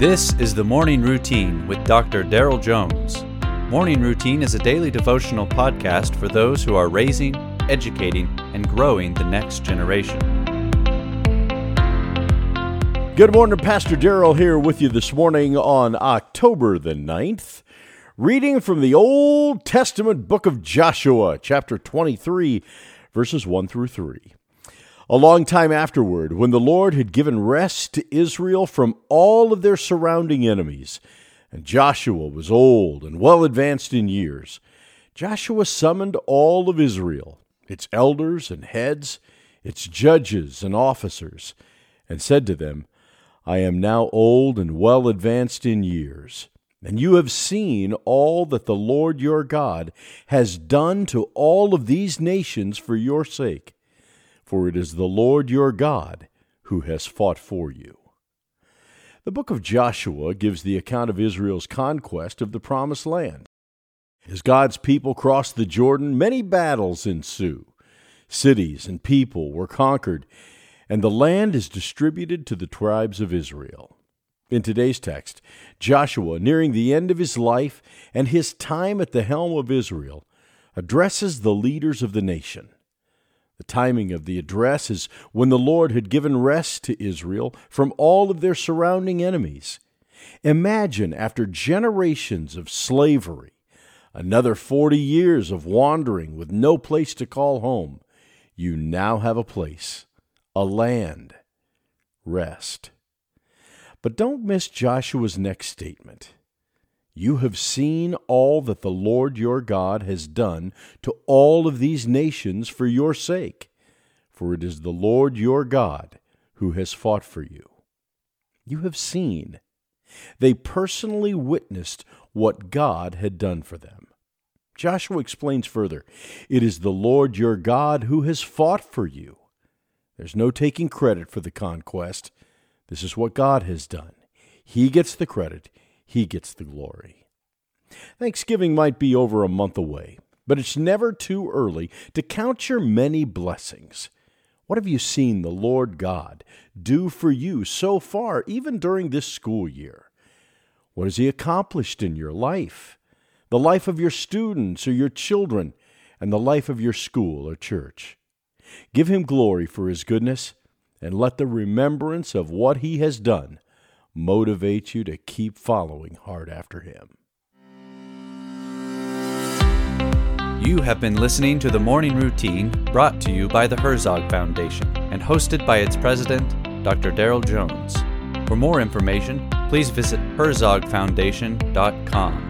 This is the Morning Routine with Dr. Daryl Jones. Morning Routine is a daily devotional podcast for those who are raising, educating, and growing the next generation. Good morning, Pastor Daryl here with you this morning on October the 9th. Reading from the Old Testament book of Joshua, chapter 23, verses 1 through 3. A long time afterward, when the Lord had given rest to Israel from all of their surrounding enemies, and Joshua was old and well advanced in years, Joshua summoned all of Israel, its elders and heads, its judges and officers, and said to them, I am now old and well advanced in years, and you have seen all that the Lord your God has done to all of these nations for your sake for it is the Lord your God who has fought for you. The book of Joshua gives the account of Israel's conquest of the Promised Land. As God's people crossed the Jordan, many battles ensue. Cities and people were conquered, and the land is distributed to the tribes of Israel. In today's text, Joshua, nearing the end of his life and his time at the helm of Israel, addresses the leaders of the nation. The timing of the address is when the Lord had given rest to Israel from all of their surrounding enemies. Imagine, after generations of slavery, another 40 years of wandering with no place to call home, you now have a place, a land, rest. But don't miss Joshua's next statement. You have seen all that the Lord your God has done to all of these nations for your sake, for it is the Lord your God who has fought for you. You have seen. They personally witnessed what God had done for them. Joshua explains further It is the Lord your God who has fought for you. There's no taking credit for the conquest. This is what God has done. He gets the credit, he gets the glory. Thanksgiving might be over a month away, but it's never too early to count your many blessings. What have you seen the Lord God do for you so far, even during this school year? What has He accomplished in your life, the life of your students or your children, and the life of your school or church? Give Him glory for His goodness, and let the remembrance of what He has done motivate you to keep following hard after Him. You have been listening to the Morning Routine brought to you by the Herzog Foundation and hosted by its president, Dr. Daryl Jones. For more information, please visit herzogfoundation.com.